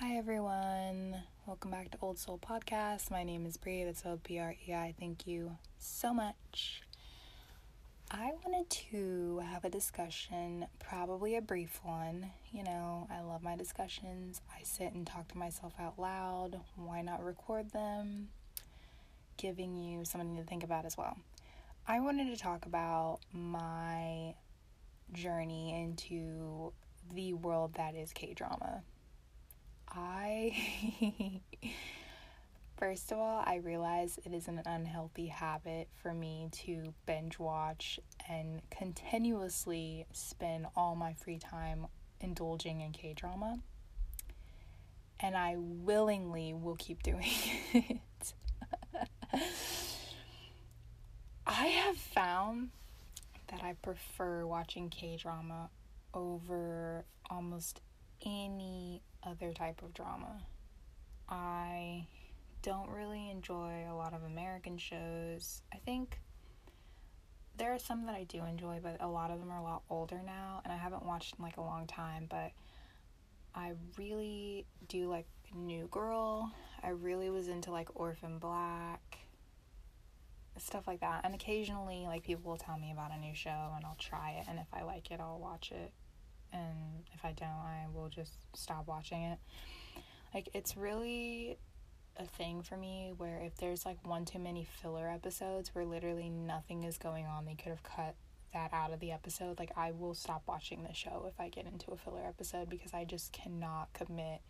Hi everyone. Welcome back to Old Soul Podcast. My name is Bree. That's O P R E I. Thank you so much. I wanted to have a discussion, probably a brief one. You know, I love my discussions. I sit and talk to myself out loud. Why not record them? Giving you something to think about as well. I wanted to talk about my journey into the world that is K drama I, first of all, I realize it is an unhealthy habit for me to binge watch and continuously spend all my free time indulging in K drama. And I willingly will keep doing it. I have found that I prefer watching K drama over almost any other type of drama. I don't really enjoy a lot of American shows. I think there are some that I do enjoy, but a lot of them are a lot older now, and I haven't watched in like a long time. But I really do like New Girl. I really was into like Orphan Black, stuff like that. And occasionally, like people will tell me about a new show, and I'll try it, and if I like it, I'll watch it and if I don't, I will just stop watching it. Like, it's really a thing for me where if there's like one too many filler episodes where literally nothing is going on, they could have cut that out of the episode. Like, I will stop watching the show if I get into a filler episode because I just cannot commit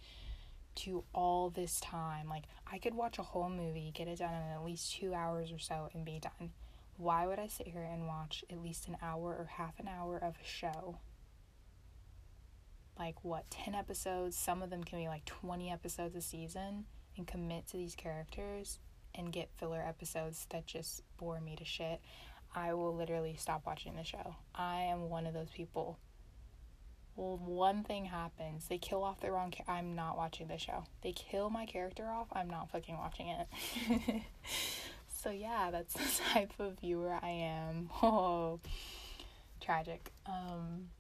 to all this time. Like, I could watch a whole movie, get it done in at least two hours or so, and be done. Why would I sit here and watch at least an hour or half an hour of a show like what 10 episodes? Some of them can be like 20 episodes a season and commit to these characters and get filler episodes that just bore me to shit. I will literally stop watching the show. I am one of those people. Well one thing happens. They kill off the wrong ca- i'm not watching the show. They kill my character off i'm not fucking watching it. So yeah that's the type of viewer i am. Oh tragic. Um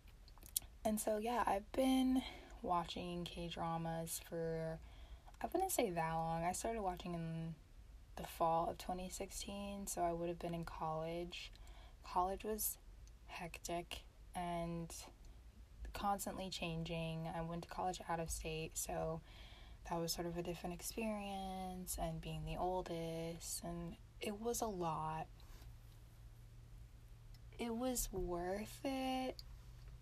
and so, yeah, I've been watching K dramas for, I wouldn't say that long. I started watching in the fall of 2016, so I would have been in college. College was hectic and constantly changing. I went to college out of state, so that was sort of a different experience, and being the oldest, and it was a lot. It was worth it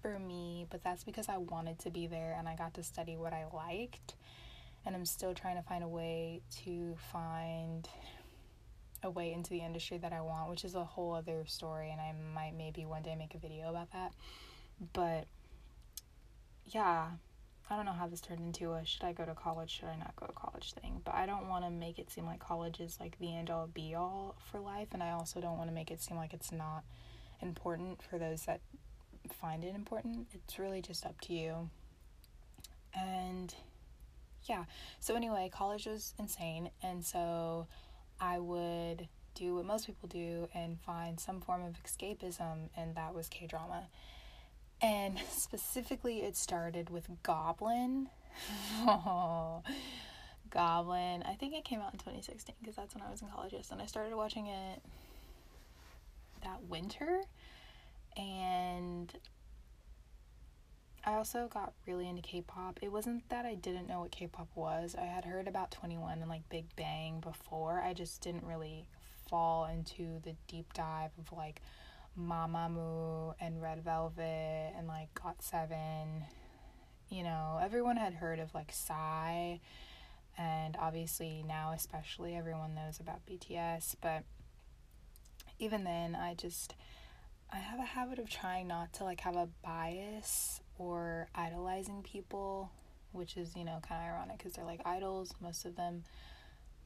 for me, but that's because I wanted to be there and I got to study what I liked. And I'm still trying to find a way to find a way into the industry that I want, which is a whole other story. And I might maybe one day make a video about that. But yeah, I don't know how this turned into a should I go to college, should I not go to college thing. But I don't want to make it seem like college is like the end all be all for life. And I also don't want to make it seem like it's not important for those that find it important. It's really just up to you. And yeah, so anyway, college was insane. And so I would do what most people do and find some form of escapism, and that was K drama. And specifically, it started with Goblin. oh, Goblin. I think it came out in 2016 because that's when I was in college. And I started watching it that winter and also got really into K-pop. It wasn't that I didn't know what K-pop was. I had heard about 2NE1 and like Big Bang before. I just didn't really fall into the deep dive of like Mamamoo and Red Velvet and like GOT7. You know, everyone had heard of like Psy and obviously now especially everyone knows about BTS, but even then I just I have a habit of trying not to like have a bias or idolizing people, which is, you know, kind of ironic because they're like idols, most of them.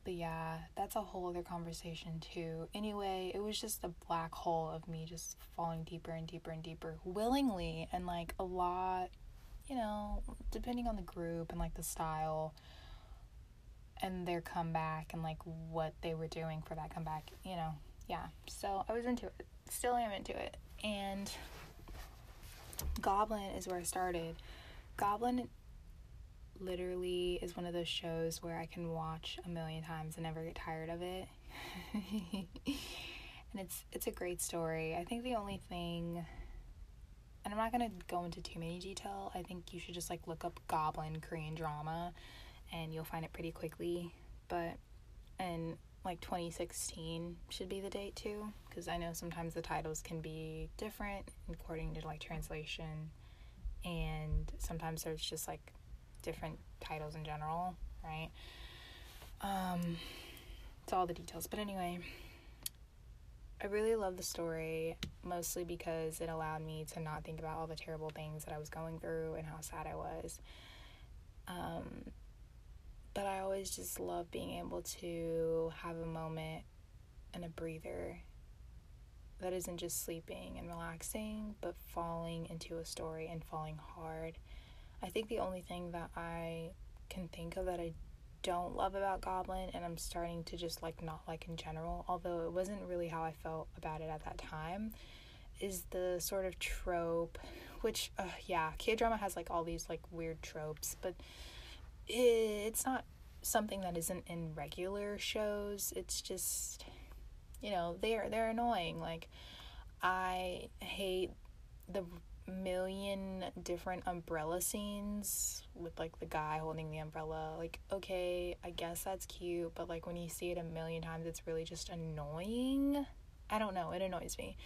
But yeah, that's a whole other conversation too. Anyway, it was just a black hole of me just falling deeper and deeper and deeper willingly and like a lot, you know, depending on the group and like the style and their comeback and like what they were doing for that comeback, you know. Yeah. So, I was into it still am into it. And Goblin is where I started. Goblin literally is one of those shows where I can watch a million times and never get tired of it. and it's it's a great story. I think the only thing and I'm not going to go into too many detail. I think you should just like look up goblin Korean drama and you'll find it pretty quickly. But and like 2016 should be the date too because I know sometimes the titles can be different according to like translation and sometimes there's just like different titles in general, right? Um it's all the details. But anyway, I really love the story mostly because it allowed me to not think about all the terrible things that I was going through and how sad I was. Um, but I always just love being able to have a moment and a breather that isn't just sleeping and relaxing, but falling into a story and falling hard. I think the only thing that I can think of that I don't love about Goblin and I'm starting to just like not like in general, although it wasn't really how I felt about it at that time, is the sort of trope, which, uh, yeah, K drama has like all these like weird tropes, but it's not something that isn't in regular shows. It's just, you know, they're they're annoying. Like, I hate the million different umbrella scenes with like the guy holding the umbrella. Like, okay, I guess that's cute, but like when you see it a million times, it's really just annoying. I don't know, it annoys me.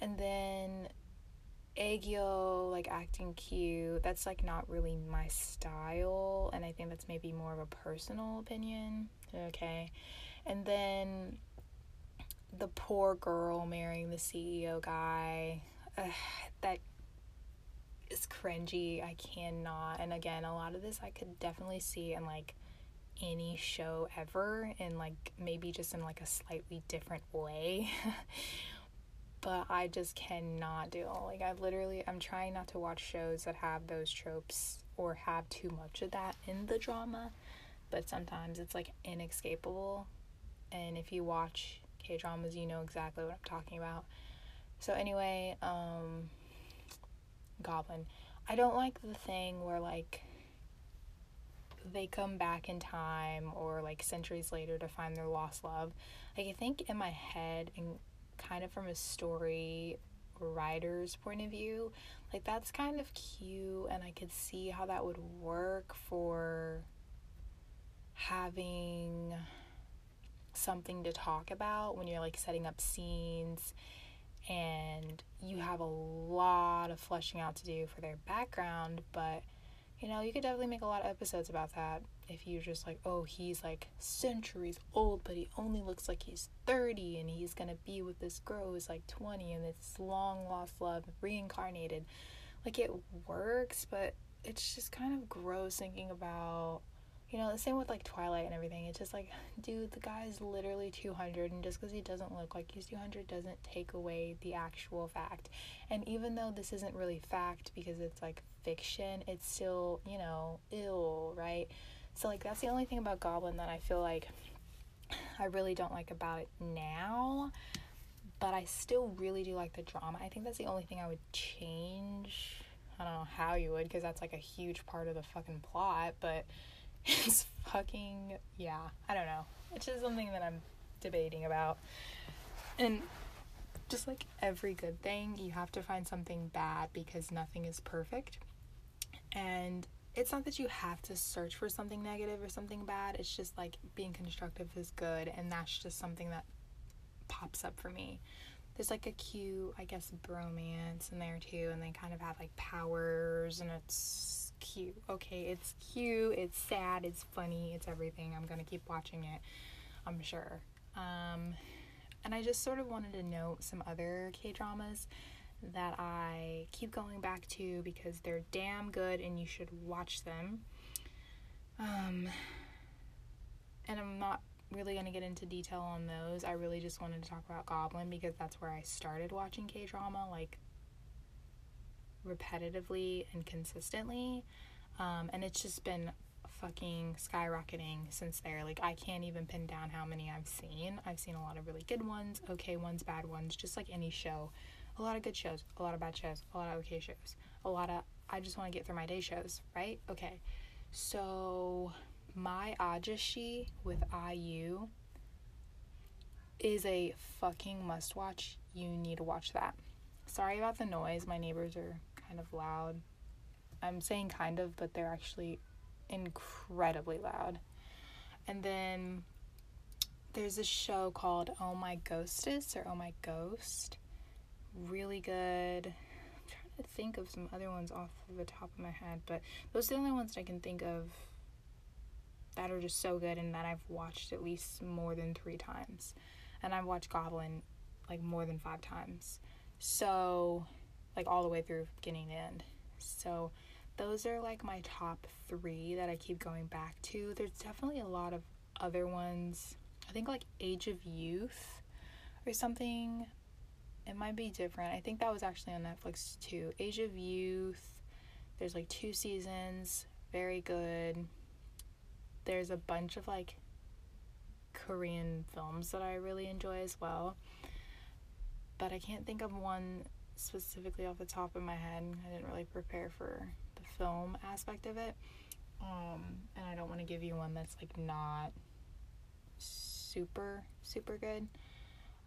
And then Aegyo like acting cute, that's like not really my style, and I think that's maybe more of a personal opinion. Okay. And then the poor girl marrying the CEO guy. Uh, that is cringy. I cannot. And again, a lot of this I could definitely see in like any show ever and like maybe just in like a slightly different way. but I just cannot do. Like I literally I'm trying not to watch shows that have those tropes or have too much of that in the drama, but sometimes it's like inescapable. And if you watch K-dramas, you know exactly what I'm talking about. So anyway, um goblin. I don't like the thing where like they come back in time or like centuries later to find their lost love. Like I think in my head and kind of from a story writer's point of view, like that's kind of cute and I could see how that would work for having something to talk about when you're like setting up scenes and you have a lot of fleshing out to do for their background, but you know, you could definitely make a lot of episodes about that if you're just like, oh, he's like centuries old, but he only looks like he's 30 and he's gonna be with this girl who's like 20 and it's long lost love reincarnated. Like it works, but it's just kind of gross thinking about you know, the same with like Twilight and everything. It's just like, dude, the guy's literally 200, and just because he doesn't look like he's 200 doesn't take away the actual fact. And even though this isn't really fact because it's like fiction, it's still, you know, ill, right? So, like, that's the only thing about Goblin that I feel like I really don't like about it now. But I still really do like the drama. I think that's the only thing I would change. I don't know how you would because that's like a huge part of the fucking plot, but it's fucking yeah i don't know. It's just something that i'm debating about. And just like every good thing you have to find something bad because nothing is perfect. And it's not that you have to search for something negative or something bad. It's just like being constructive is good and that's just something that pops up for me. There's like a cute i guess bromance in there too and they kind of have like powers and it's cute. Okay, it's cute, it's sad, it's funny, it's everything. I'm gonna keep watching it, I'm sure. Um, and I just sort of wanted to note some other K dramas that I keep going back to because they're damn good and you should watch them. Um, and I'm not really going to get into detail on those. I really just wanted to talk about Goblin because that's where I started watching K drama like repetitively and consistently. Um, and it's just been fucking skyrocketing since there. Like, I can't even pin down how many I've seen. I've seen a lot of really good ones, okay ones, bad ones, just like any show. A lot of good shows, a lot of bad shows, a lot of okay shows, a lot of I just want to get through my day shows, right? Okay. So, My Ahjussi with IU is a fucking must watch. You need to watch that. Sorry about the noise. My neighbors are kind of loud. I'm saying kind of, but they're actually incredibly loud. And then there's a show called Oh My Ghostess or Oh My Ghost. Really good. I'm trying to think of some other ones off of the top of my head, but those are the only ones that I can think of that are just so good and that I've watched at least more than three times. And I've watched Goblin like more than five times. So, like all the way through beginning to end. So, those are like my top three that I keep going back to. There's definitely a lot of other ones. I think like Age of Youth or something. It might be different. I think that was actually on Netflix too. Age of Youth. There's like two seasons. Very good. There's a bunch of like Korean films that I really enjoy as well. But I can't think of one specifically off the top of my head. I didn't really prepare for the film aspect of it. Um, and I don't want to give you one that's like not super, super good.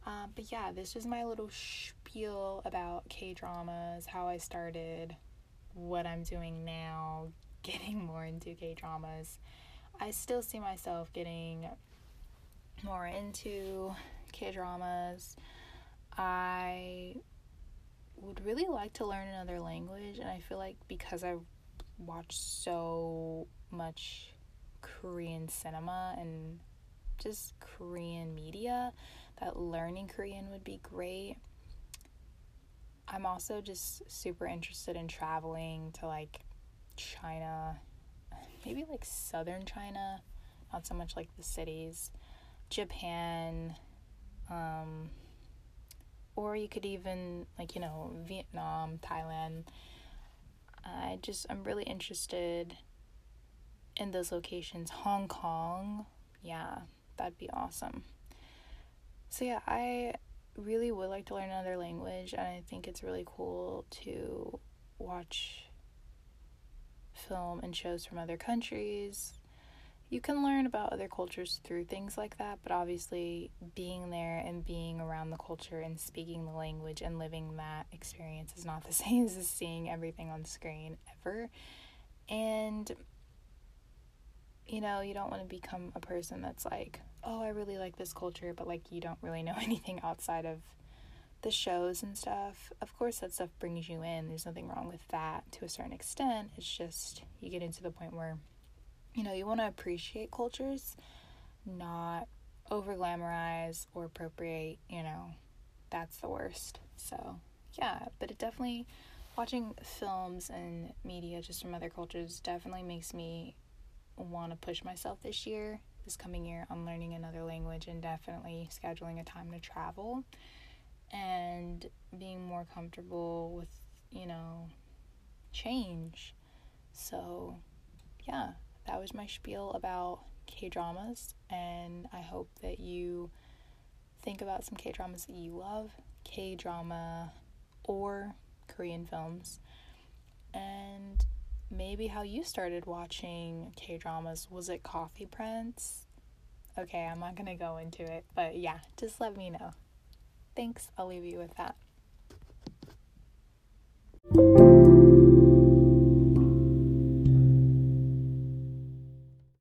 Um, but yeah, this is my little spiel about K dramas, how I started, what I'm doing now, getting more into K dramas. I still see myself getting more into K dramas. I would really like to learn another language, and I feel like because I've watched so much Korean cinema and just Korean media, that learning Korean would be great. I'm also just super interested in traveling to like China, maybe like southern China, not so much like the cities, Japan, um, or you could even like you know Vietnam, Thailand. I just I'm really interested in those locations. Hong Kong, yeah, that'd be awesome. So yeah, I really would like to learn another language and I think it's really cool to watch film and shows from other countries you can learn about other cultures through things like that, but obviously being there and being around the culture and speaking the language and living that experience is not the same as seeing everything on screen ever. And you know, you don't want to become a person that's like, "Oh, I really like this culture," but like you don't really know anything outside of the shows and stuff. Of course, that stuff brings you in. There's nothing wrong with that to a certain extent. It's just you get into the point where you know, you want to appreciate cultures, not over glamorize or appropriate, you know, that's the worst. So, yeah, but it definitely, watching films and media just from other cultures definitely makes me want to push myself this year, this coming year, I'm learning another language and definitely scheduling a time to travel and being more comfortable with, you know, change. So, yeah, that was my spiel about K dramas, and I hope that you think about some K dramas that you love, K drama or Korean films, and maybe how you started watching K dramas. Was it Coffee Prince? Okay, I'm not gonna go into it, but yeah, just let me know. Thanks, I'll leave you with that.